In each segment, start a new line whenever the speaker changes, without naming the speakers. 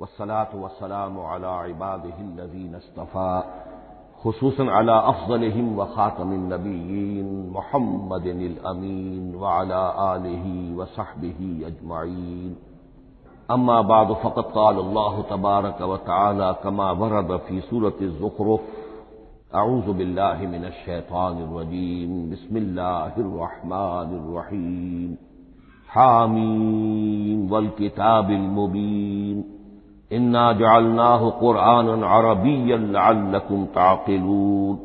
वसलात वसलाम अला इबादीन अस्तफ़ा खसूस अला अफजलहिम व ख़ातमिनबीन मोहम्मद अमीन व अला आलिहि व सहबिहि अजमाइन अम्मा बाद फ़कत क़ाल अल्लाह तबारक व तआला कमा वरद फ़ी सूरत ज़ुखरुफ अऊज़ु बिल्लाहि मिनश शैतानिर रजीम बिस्मिल्लाहिर रहमानिर रहीम हामीम वल किताबिल मुबीन इन्ना जअलनाहु कुरआनन अरबिय्यन लअल्लकुम ताक़िलून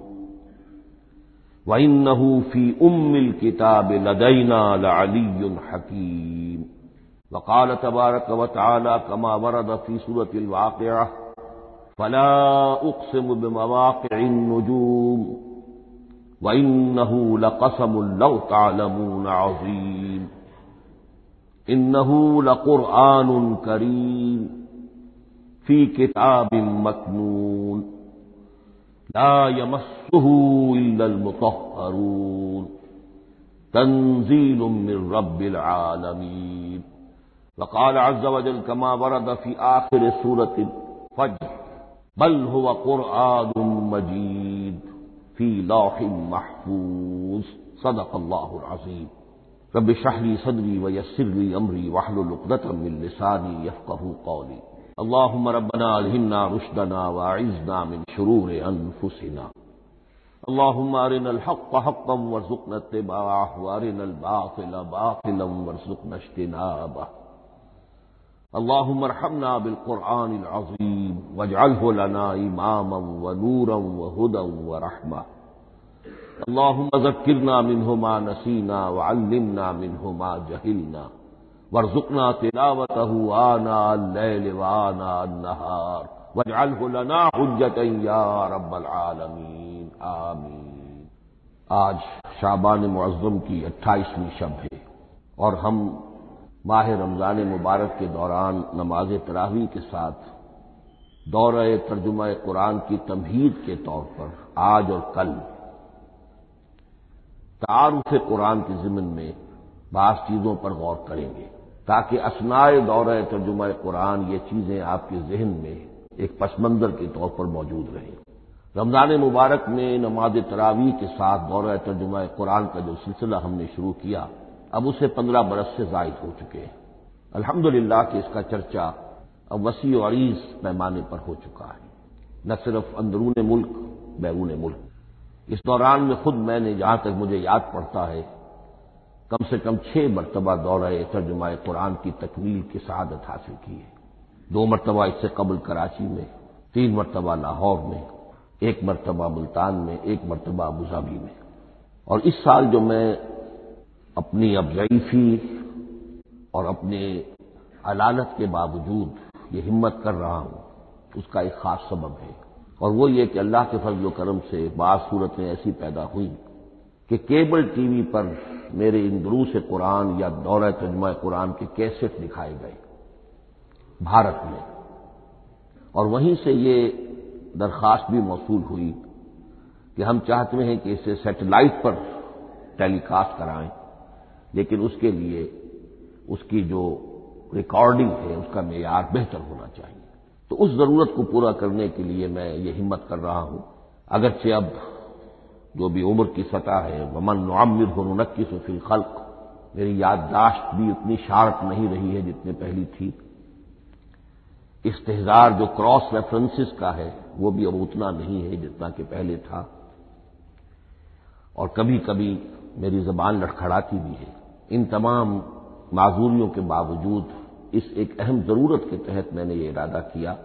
व इन्नहु फ़ी उम्मिल किताब लदैना लअलिय्युन हकीम वक़ाल तबारक व तआला कमा वरद फ़ी सूरतिल वाक़िअह फला उक़सिम बिमवाक़िन्नुजूम व इन्नहु लक़समुन लौ तालमून अज़ीम इन्नहु लक़ुरआनुन करीम फ़ी किताबिन मकनून ला यमस्सुहु इल्लल मुतहहरून तंजीलुम मिन रब्बिल आलमीन वक़ाल अज़्ज़ वजल कमा वरद फ़ी आखिर सूरतिल फज्र बल हुआ कुरआन मजीद फ़ी लौह महफूज सदक अल्लाज़ीम रब शहरी सदरी व यस्सिरली अमरी वाहलुलुक़दतम मिन लिसानी यफ़क़हू कौली अल्लाहुम्म रब्बना अलहिमना रुश्दना व अइज़ना मिन शुरूर अनफुसिना अल्लाहुम्म अरिनल हक़्क़ हक़्क़म वरज़ुक़ना इत्तिबाअह व अरिनल बातिल बातिलन वरज़ुक़ना इज्तिनाबह अल्लाहुम्म अरहमना बिलकुरआन अज़ीम वजअलहु लना इमामन व नूरन व हुदन व रहमा अल्लाहुम्म ज़क्किरना मिन्हु मा नसीना व अल्लिमना मिन्हु मा जहिलना वरज़ुक़ना तिलावतहु आना अल-लैल व आना अन-नहार वजअलहु लना हुज्जतन रब्बल आलमीन। आमीन। आज शाबान मुअज़्ज़म की अट्ठाईसवीं शब है और हम माह रमज़ान मुबारक के दौरान नमाज़ तरावी के साथ दौर तर्जुमा कुरान की तमहीद के तौर पर आज और कल तारुफ कुरान के ज़िमन में बास चीज़ों पर गौर करेंगे। ताकि असनाए दौर तर्जुमा कुरान, ये चीज़ें आपके जहन में एक पसमंजर के तौर पर मौजूद रहें। रमज़ान मुबारक में नमाज़ तरावी के साथ दौर तर्जुमा कुरान का जो सिलसिला हमने शुरू किया, अब उसे पंद्रह बरस से जायद हो चुके हैं। अल्हम्दुलिल्लाह कि इसका चर्चा अब वसी अरीज पैमाने पर हो चुका है। न सिर्फ़ अंदरून मुल्क, बैरून मुल्क। इस दौरान में खुद मैंने जहाँ तक मुझे याद पड़ता है कम से कम छह मरतबा दौरा तर्जुमा कुरान की तकमील की शहादत हासिल की है। दो मरतबा इससे कबल कराची में, तीन मरतबा लाहौर में, एक मरतबा मुल्तान में, एक मरतबा अबूजाबी में। और इस साल जो मैं अपनी अफजईफी और अपने अलालत के बावजूद ये हिम्मत कर रहा हूँ, उसका एक खास सबब है। और वो ये कि अल्लाह के फजल करम से बाज सूरतें ऐसी पैदा हुई कि केबल टीवी पर मेरे इन दुरूस कुरान या दौरा तजमा कुरान के कैसेट दिखाए गए भारत में। और वहीं से ये दरखास्त भी मौसू हुई कि हम चाहते हैं कि इसे सेटेलाइट पर टेलीकास्ट कराएँ, लेकिन उसके लिए उसकी जो रिकॉर्डिंग है, उसका मैार बेहतर होना चाहिए। तो उस ज़रूरत को पूरा करने के लिए मैं ये हिम्मत कर रहा हूँ। अगरचे अब जो भी उम्र की सतह है, वमन नामिर हो नक्कीस फिल खल्क। मेरी याददाश्त भी उतनी शार्प नहीं रही है जितनी पहली थी। इस्तेजार जो क्रॉस रेफरेंसेस का है, वो भी अब उतना नहीं है जितना कि पहले था। और कभी कभी मेरी जबान लड़खड़ाती भी है। इन तमाम माजूरियों के बावजूद इस एक अहम ज़रूरत के तहत मैंने ये इरादा किया।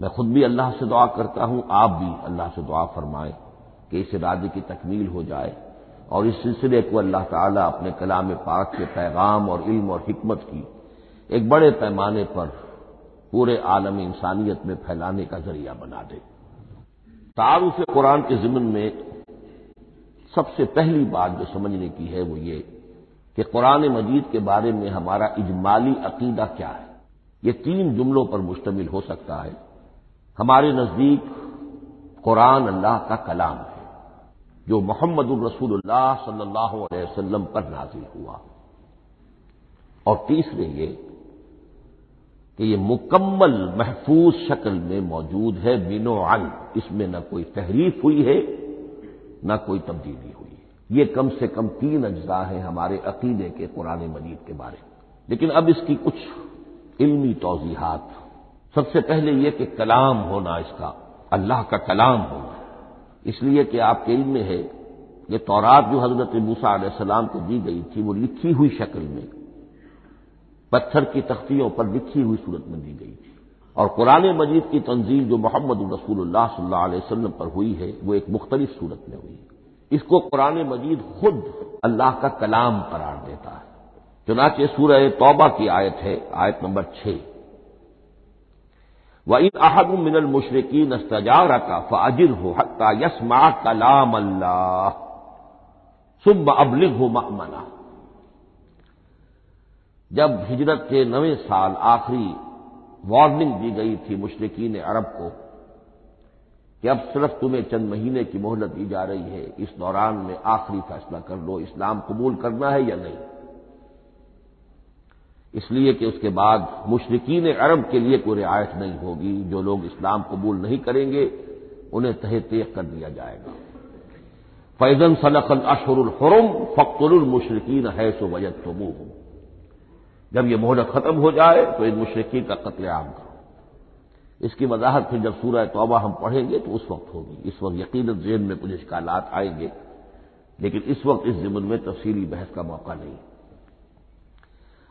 मैं खुद भी अल्लाह से दुआ करता हूँ, आप भी अल्लाह से दुआ फरमाएँ। कि इस इरादे की तकमील हो जाए और इस सिलसिले को अल्लाह ताला अपने कलाम पाक के पैगाम और इल्म और हिकमत की एक बड़े पैमाने पर पूरे आलम इंसानियत में फैलाने का ज़रिया बना दे। तारुफ कुरान के जिमन में सबसे पहली बात जो समझने की है वो ये कि कुरान मजीद के बारे में हमारा इजमाली अकीदा क्या है? ये तीन जुमलों पर मुश्तमिल हो सकता है। हमारे नज़दीक कुरान अल्लाह का कलाम है। जो मोहम्मद रसूलुल्लाह सल्लल्लाहु अलैहि वसल्लम पर नाजिल हुआ। और तीसरे ये कि ये मुकम्मल महफूज शक्ल में मौजूद है, बिनो अन, इसमें न कोई तहरीफ हुई है, न कोई तब्दीली हुई है। ये कम से कम तीन अज्जा हैं हमारे अकीदे के कुरान मजीद के बारे में। लेकिन अब इसकी कुछ इल्मी तोजीहात। सबसे पहले यह कि कलाम होना इसका, अल्लाह का कलाम होना। इसलिए कि आपके इल्म में है कि तौरात जो हज़रत मूसा सलाम को दी गई थी, वो लिखी हुई शक्ल में, पत्थर की तख्तियों पर लिखी हुई सूरत में दी गई थी। और कुरान मजीद की तंजील जो मोहम्मद रसूलुल्लाह सल्लल्लाहु अलैहि पर हुई है, वो एक मुख्तलिफ़ सूरत में हुई है। इसको कुरान मजीद खुद अल्लाह का कलाम करार देता है। चुनाचे सूरह तौबा की आयत है, आयत नंबर छह। व इन अहद मिनल मुशरकी नस्तजार का फ़ाजिर हो हत्ता यसमा कलाम अल्लाह सुब अबलिग हो मना जब हिजरत के नवे साल आखिरी वार्निंग दी गई थी मुशरकिन अरब को कि अब सिर्फ़ तुम्हें चंद महीने की मोहलत दी जा रही है इस दौरान में आखिरी फैसला कर लो इस्लाम कबूल करना है या नहीं इसलिए कि उसके बाद मुशरकिन अरब के लिए कोई रियायत नहीं होगी, जो लोग इस्लाम कबूल नहीं करेंगे, उन्हें तहे तेज कर दिया जाएगा। फैजन सलखल अशरुल हरम फख्तुल मुशरकिन है, सो वजत तो मुँह जब यह मोहलत खत्म हो जाए तो इन मुशरकिन का कत्लेआम करो। इसकी वजाहत फिर जब सूरह तौबा हम पढ़ेंगे तो उस वक्त होगी। इस वक्त यकीन जेन में कुछ इश्कालात आएँगे, लेकिन इस वक्त इस जिमन में तफसीली बहस का मौका नहीं।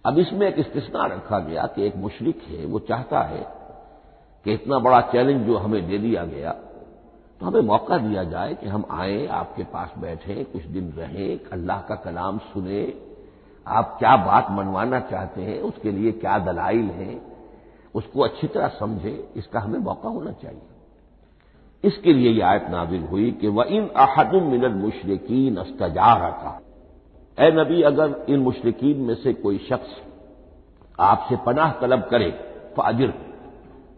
अब इसमें एक इस्तना रखा गया कि एक मुशरक है, वो चाहता है कि इतना बड़ा चैलेंज जो हमें दे दिया गया तो हमें मौका दिया जाए कि हम आए, आपके पास बैठे, कुछ दिन रहें, अल्लाह का कलाम सुने, आप क्या बात मनवाना चाहते हैं, उसके लिए क्या दलाइल हैं, उसको अच्छी तरह समझे, इसका हमें मौका होना चाहिए। इसके लिए यह आयत नाजिल हुई कि वह इन अहदुम मिनल मुशरकिन अस्तजार का ए नबी, अगर इन मुशरकिन में से कोई शख्स आपसे पनाह तलब करे, फाजिर,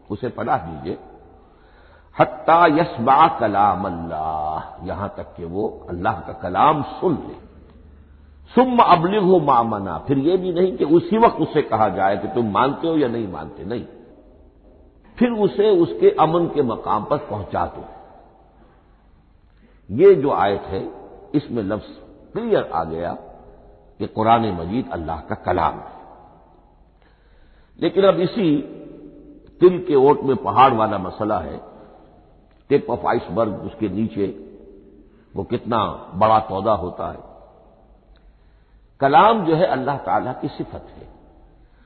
उसे पनाह दीजिए। हत्ता यसबा कलाम अल्लाह यहाँ तक कि वो अल्लाह का कलाम सुन ले। सुम अबलिग हो मामना फिर यह भी नहीं कि उसी वक्त उसे कहा जाए कि तुम मानते हो या नहीं मानते, नहीं। फिर उसे उसके अमन के मकाम पर पहुँचा दो। ये जो आयत है, इसमें लफ्ज क्लियर आ गया। कि कुरान मजीद अल्लाह का कलाम है। लेकिन अब इसी तिल के ओट में पहाड़ वाला मसला है, टिप ऑफ़ आइसबर्ग उसके नीचे, वो कितना बड़ा पौधा होता है। कलाम जो है अल्लाह ताला की सिफत है।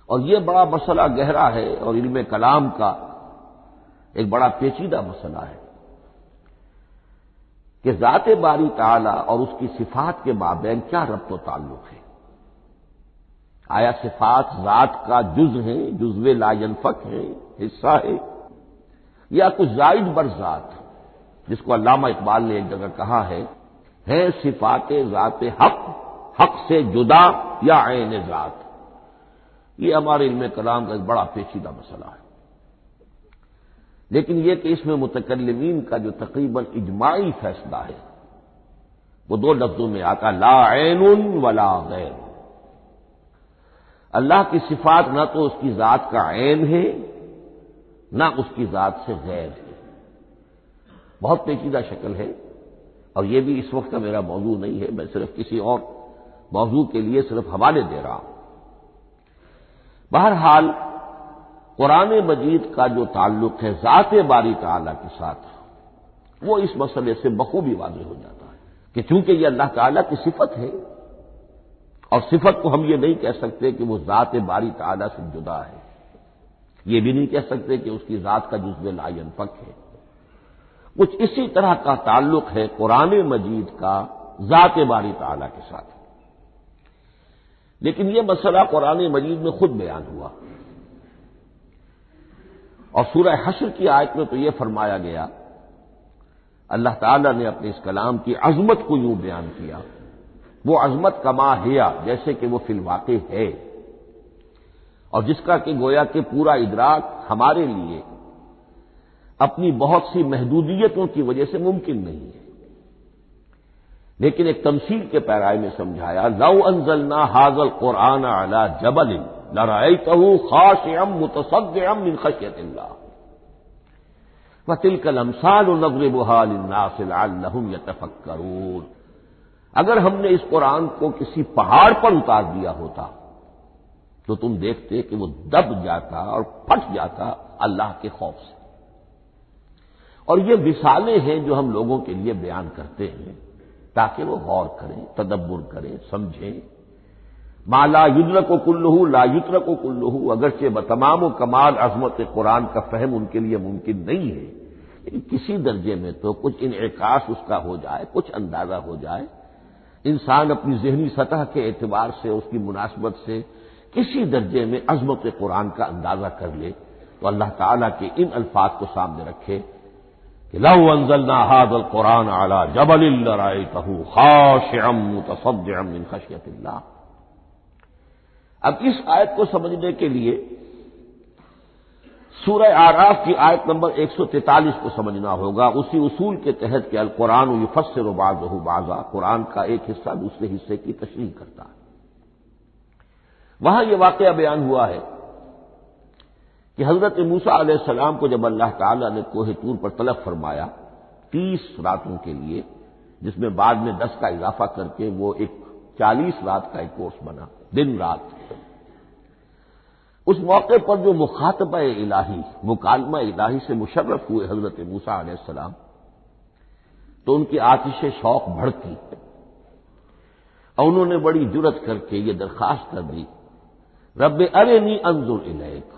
और यह बड़ा मसला गहरा है और इल्म कलाम का एक बड़ा पेचीदा मसला है। कि ज़ात बारी ताला और उसकी सिफात के माबेन क्या रब्त ताल्लुक है? आया सिफात ज़ात का जुज है, जुजवे लाजनफक है, हिस्सा है। या कुछ जायद बर ज़ात, जिसको अलामा इकबाल ने एक जगह कहा है है सिफात ज़ात हक हक से जुदा या आन ज़ात। ये हमारे इल्म कलाम का एक बड़ा पेचीदा मसला है। लेकिन यह कि इसमें मुतकलमीन का जो तकरीबन इजमाही फैसला है, वो दो लफ्जों में आता लाइन वला गैर। अल्लाह की सिफात ना तो उसकी जात का ऐन है, ना उसकी जात से गैर है। बहुत पेचीदा शक्ल है, और यह भी इस वक्त का मेरा मौजू नहीं है, मैं सिर्फ़ किसी और मौजू के लिए सिर्फ़ हवाले दे रहा हूँ। बहरहाल कुरान मजीद का जो ताल्लुक है, ज़ात बारी ताला के साथ, वो इस मसले से बखूबी वाजे हो जाता है कि चूँकि ये अल्लाह ताला की सिफत है, और सिफत को हम ये नहीं कह सकते कि वो ज़ात बारी ताला से जुदा है। ये भी नहीं कह सकते कि उसकी ज़ात का जुज्व लायन पक है। कुछ इसी तरह का ताल्लुक है कुरान मजीद का ज़ात बारी ताला के साथ। लेकिन यह मसला कुरान मजीद में खुद बयान हुआ। और सूरह हशर की आयत में तो यह फरमाया गया, अल्लाह ताला ने अपने इस कलाम की अजमत को यूँ बयान किया। वो अजमत कमा हिया, जैसे कि वो फिलवाक़ है। और जिसका कि गोया के पूरा इदराक हमारे लिए अपनी बहुत सी महदूदियतों की वजह से मुमकिन नहीं है। लेकिन एक तमसील के पैराए में समझाया लव अनजलना हाजल कुरान अला जबल लड़ाई तहु खाशम मुतसदम मिन खशियत व तिलकल अमसाल नगरबहालनासिलहम यतफक्करून अगर हमने इस कुरान को किसी पहाड़ पर उतार दिया होता तो तुम देखते कि वो दब जाता और फट जाता अल्लाह के खौफ से और ये मिसालें हैं जो हम लोगों के लिए बयान करते हैं ताकि वो गौर करें तदब्बर करें समझें माला युद्र को कुल्लू ला युद्र को कुल्लू अगरचे तमाम कमाल अजमत कुरान का फहम उनके लिए मुमकिन नहीं है। लेकिन किसी दर्जे में तो कुछ इनकाश उसका हो जाए, कुछ अंदाज़ा हो जाए। इंसान अपनी जहनी सतह के एतबार से, उसकी मुनासबत से किसी दर्जे में अजमत कुरान का अंदाज़ा कर ले तो अल्लाह ताला के इन अल्फाज को सामने रखे कि लव अंजलना हादल कुरान आला जबल राय कहू खाशम तसम इन खशियत अब इस आयत को समझने के लिए सूरह आराफ की आयत नंबर 143 को समझना होगा। उसी उसूल के तहत कि अल कुरान युफसर बाजहू बाजा। कुरान का एक हिस्सा दूसरे हिस्से की तशरी करता है। वहाँ यह वाकया बयान हुआ है कि हज़रत मूसा सलाम को जब अल्लाह ताला ने कोहे तूर पर तलब फरमाया तीस रातों के लिए, जिसमें बाद में दस का इजाफा करके वो एक चालीस रात का एक कोर्स बना, दिन रात। उस मौके पर जो मुखातब इलाही, मुकालमा इलाही से मुशर्रफ हुए हज़रत मूसा सलाम तो उनकी आतिश शौक भड़की और उन्होंने बड़ी जुरत करके ये दरखास्त कर दी रब अरे नी अंजुर इलेक,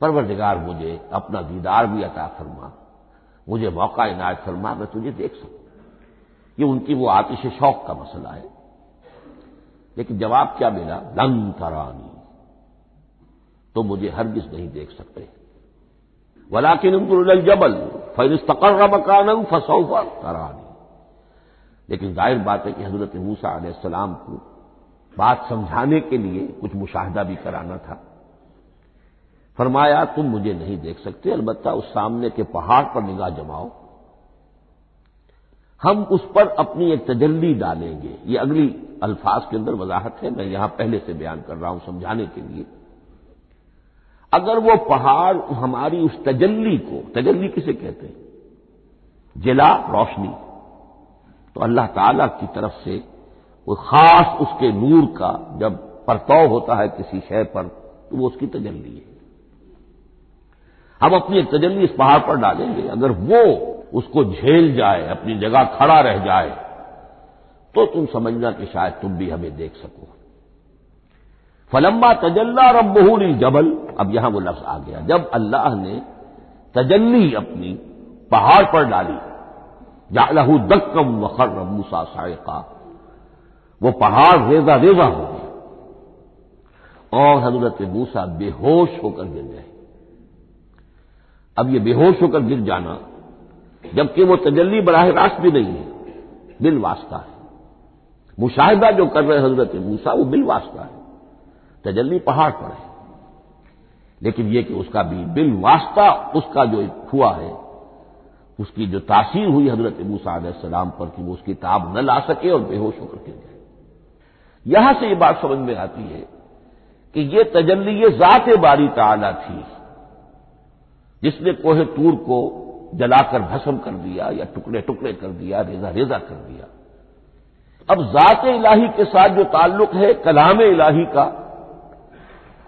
परवरदिगार मुझे अपना दीदार भी अता फरमा, मुझे मौका इनायत फरमा, मैं तुझे देख सकूँ। ये उनकी वो आतिश शौक का मसला है। लेकिन जवाब क्या मिला? लंग तरानी तो मुझे हरगिज नहीं देख सकते। वलाकिन जबल फैनस्तकर मकान फसौफा करानी लेकिन ज़ाहिर बात है कि हज़रत मूसा सलाम को बात समझाने के लिए कुछ मुशाहिदा भी कराना था। फरमाया, तुम मुझे नहीं देख सकते, अलबत्ता उस सामने के पहाड़ पर निगाह जमाओ। हम उस पर अपनी एक तजल्ली डालेंगे। ये अगली अल्फाज के अंदर वजाहत है। मैं यहाँ पहले से बयान कर रहा हूँ समझाने के लिए। अगर वो पहाड़ हमारी उस तजल्ली को, तजल्ली किसे कहते हैं? जिला, रोशनी। तो अल्लाह ताला की तरफ़ से कोई खास उसके नूर का जब परताव होता है किसी शय पर तो वो उसकी तजल्ली है। हम अपनी एक तजल्ली इस पहाड़ पर डालेंगे। अगर वो उसको झेल जाए, अपनी जगह खड़ा रह जाए तो तुम समझना कि शायद तुम भी हमें देख सको। फलम्बा तजल्ला रबहूल जबल अब यहाँ वो लफ्ज आ गया। जब अल्लाह ने तजल्ली अपनी पहाड़ पर डाली, जालहू दक्कम वखर मूसा सायका वो पहाड़ रेजा रेजा हो गया। और हज़रत मूसा बेहोश होकर गिर गए। अब ये बेहोश होकर गिर जाना, जबकि वो तजल्ली बराह रास्त भी नहीं है, बिल वास्ता है। मुशाहिदा जो कर रहे हज़रत मूसा, वो बिल वास्ता है। तजल्ली पहाड़ पर है। लेकिन यह कि उसका भी बिल वास्ता उसका जो हुआ है, उसकी जो तासीर हुई हज़रत मूसा सलाम पर कि वो उसकी ताब न ला सके और बेहोश होकर गिर गए यहाँ से ये बात समझ में आती है कि ये तजल्ली, ये जात बारी ताला थी, जिसने कोहे तूर को जलाकर भस्म कर दिया या टुकड़े टुकड़े कर दिया, रेजा रेजा कर दिया। अब जात इलाही के साथ जो ताल्लुक है, कलाम इलाही का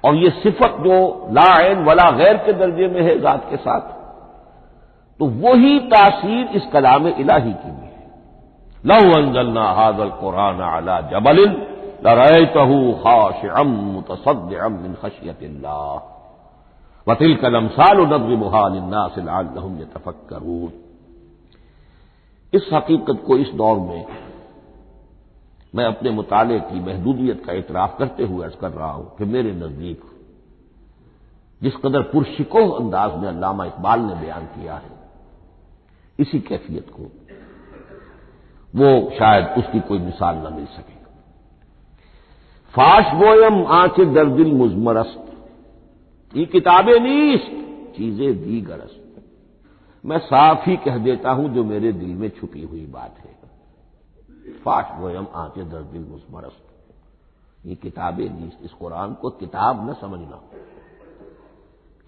और ये सिफत जो लाइन वला गैर के दर्जे में है जात के साथ तो वही तासीर इस कलाम इलाही की भी है। लहू अंजलना हाजल कुरान अला जबलिन, लरतहू खाश अम मिन खशियत वतिल कलम साल नबी मुहालन्ना से तफक्करून इस हकीकत को इस दौर में मैं अपने मुताले की महदूदियत का इतराफ करते हुए अर्ज़ कर रहा हूँ कि मेरे नज़दीक, जिस कदर पुरशिको अंदाज में अल्लामा इकबाल ने बयान किया है, इसी कैफियत को, वो शायद उसकी कोई मिसाल न मिल सके। फाश गोयम आँख दर्दिल मुजमरस्त ये किताबें नीस्त, चीज़ें दी गरस्त मैं साफ़ ही कह देता हूँ जो मेरे दिल में छुपी हुई बात है। फाश गोयम आँखें दर्दिल मुजमरस्त ये किताबें इस कुरान को किताब न समझना।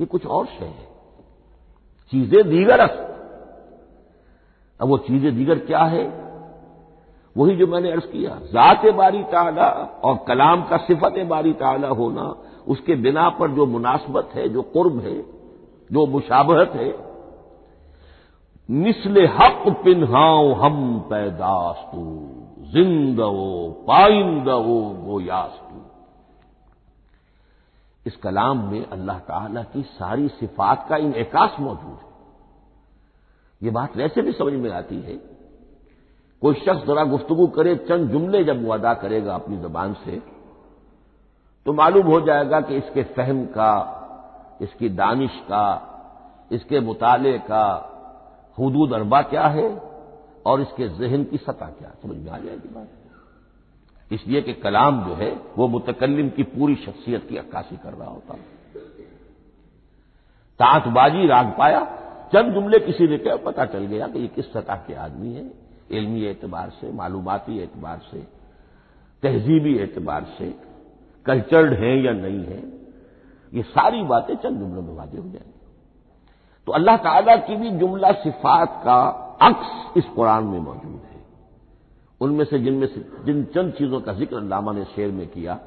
ये कुछ और शय है। चीज़ें दीगरस्त अब वो चीज़ें दीगर क्या है? वही जो मैंने अर्ज़ किया, जात बारी ताला और कलाम का सिफत बारी ताला होना, उसके बिना पर जो मुनासबत है, जो कुर्ब है, जो मुशाबहत है मिसल हक पिन्हाओ हम पैदास्तू जिंदो पाइंदो गोयास्तू। इस कलाम में अल्लाह ताला की सारी सिफात का इनकास मौजूद है। ये बात वैसे भी समझ में आती है। कोई शख्स जरा गुफ्तगु करे, चंद जुमले जब वो अदा करेगा अपनी जबान से तो मालूम हो जाएगा कि इसके फहम का, इसकी दानिश का, इसके मुताले का हदूद अरबा क्या है और इसके जहन की सतह क्या समझ में आ जाएगी बात? इसलिए कि कलाम जो है, वो मुतकलम की पूरी शख्सियत की अक्कासी कर रहा होता तांतबाजी राग पाया, चंद जुमले किसी ने क्या पता चल गया कि ये किस सतह के आदमी है? इलमी एतबार से, मालूमती एतबार से, तहजीबी एतबार से, कल्चर्ड है या नहीं है? ये सारी बातें चंद जुमलों में वाजे हो जाएँगी। तो अल्लाह ताला की भी जुमला सिफात का अक्स इस कुरान में मौजूद है। उनमें से जिनमें से, जिन चंद चीज़ों का ज़िक्र अल्लामा ने शेर में किया,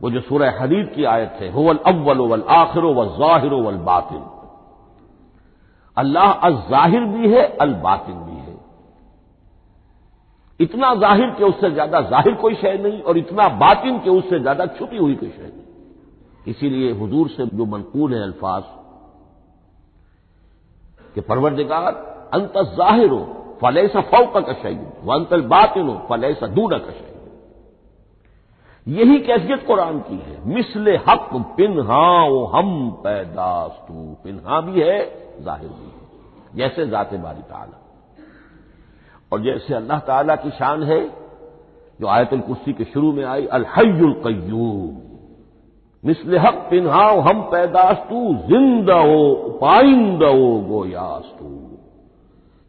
वो जो सूरह हदीद की आयत है, होवल अव्वल वल आखिर व ज़ाहिर वल बातिन। अल्लाह अल ज़ाहिर भी है, अल बातिन भी है। इतना ज़ाहिर के उससे ज़्यादा ज़ाहिर कोई शय नहीं, और इतना बातिन के उससे ज़्यादा छुपी हुई कोई शय नहीं। इसीलिए हुजूर से जो मनकूल है अल्फाज कि परवरदिगार, अंत ज़ाहिर हो फले फौक का शय व अंतल बातिन हो फले दूना का शय यही कैफियत कुरान की है। मिसले हक पिन्हा हम पैदास्तू। पिन्हा भी है, ज़ाहिर भी है। जैसे जाते बारी ताला। और जैसे अल्लाह ताला की शान है, जो आयतुल कुर्सी के शुरू में आई अलहयुल कयूम मिसल हक पिन्हाओ, हम पैदास्तू, ज़िंदा हो, पाइंदा हो, गोयास्तू।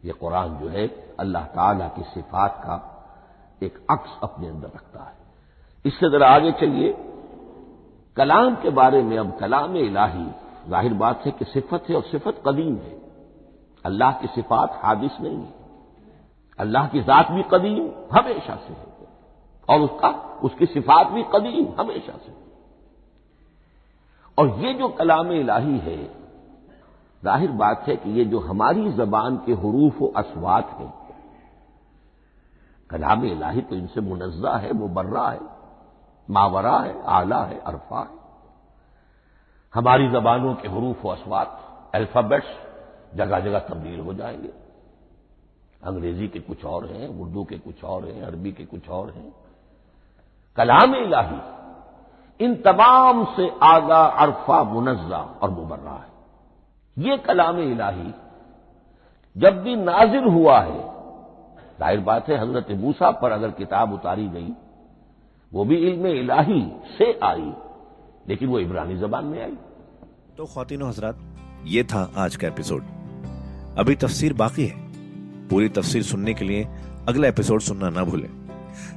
ये कुरान जो है, अल्लाह ताला की सिफात का एक अक्स अपने अंदर रखता है। इससे जरा आगे चलिए। कलाम के बारे में, अब कलाम इलाही, ज़ाहिर बात है कि सिफत है और सिफत कदीम है। अल्लाह की सिफात हादिस नहीं है। अल्लाह की जात भी कदीम, हमेशा से है। और उसका, उसकी सिफात भी कदीम, हमेशा से और ये जो कलाम इलाही है, ज़ाहिर बात है कि ये जो हमारी जबान के हरूफ व असवात है, कलाम इलाही तो इनसे मुनजा है, मुबर्रा है, मावरा है, आला है, अरफा है। हमारी जबानों के हरूफ व असवात, अल्फाबेट्स, जगह जगह तब्दील हो जाएँगे। अंग्रेज़ी के कुछ और हैं, उर्दू के कुछ और हैं, अरबी के कुछ और हैं। कलाम इलाही इन तमाम से आगा अरफा मुनजा और मुबर्रा है। ये कलाम इलाही जब भी नाजिर हुआ है, ज़ाहिर बात है हज़रत मूसा पर अगर किताब उतारी गई, वो भी इल्म इलाही से आई, लेकिन वो इब्रानी जबान में आई।
तो खातिन हजरात, ये था आज का एपिसोड। अभी तफसीर बाकी है। पूरी तफसीर सुनने के लिए अगला एपिसोड सुनना ना भूलें।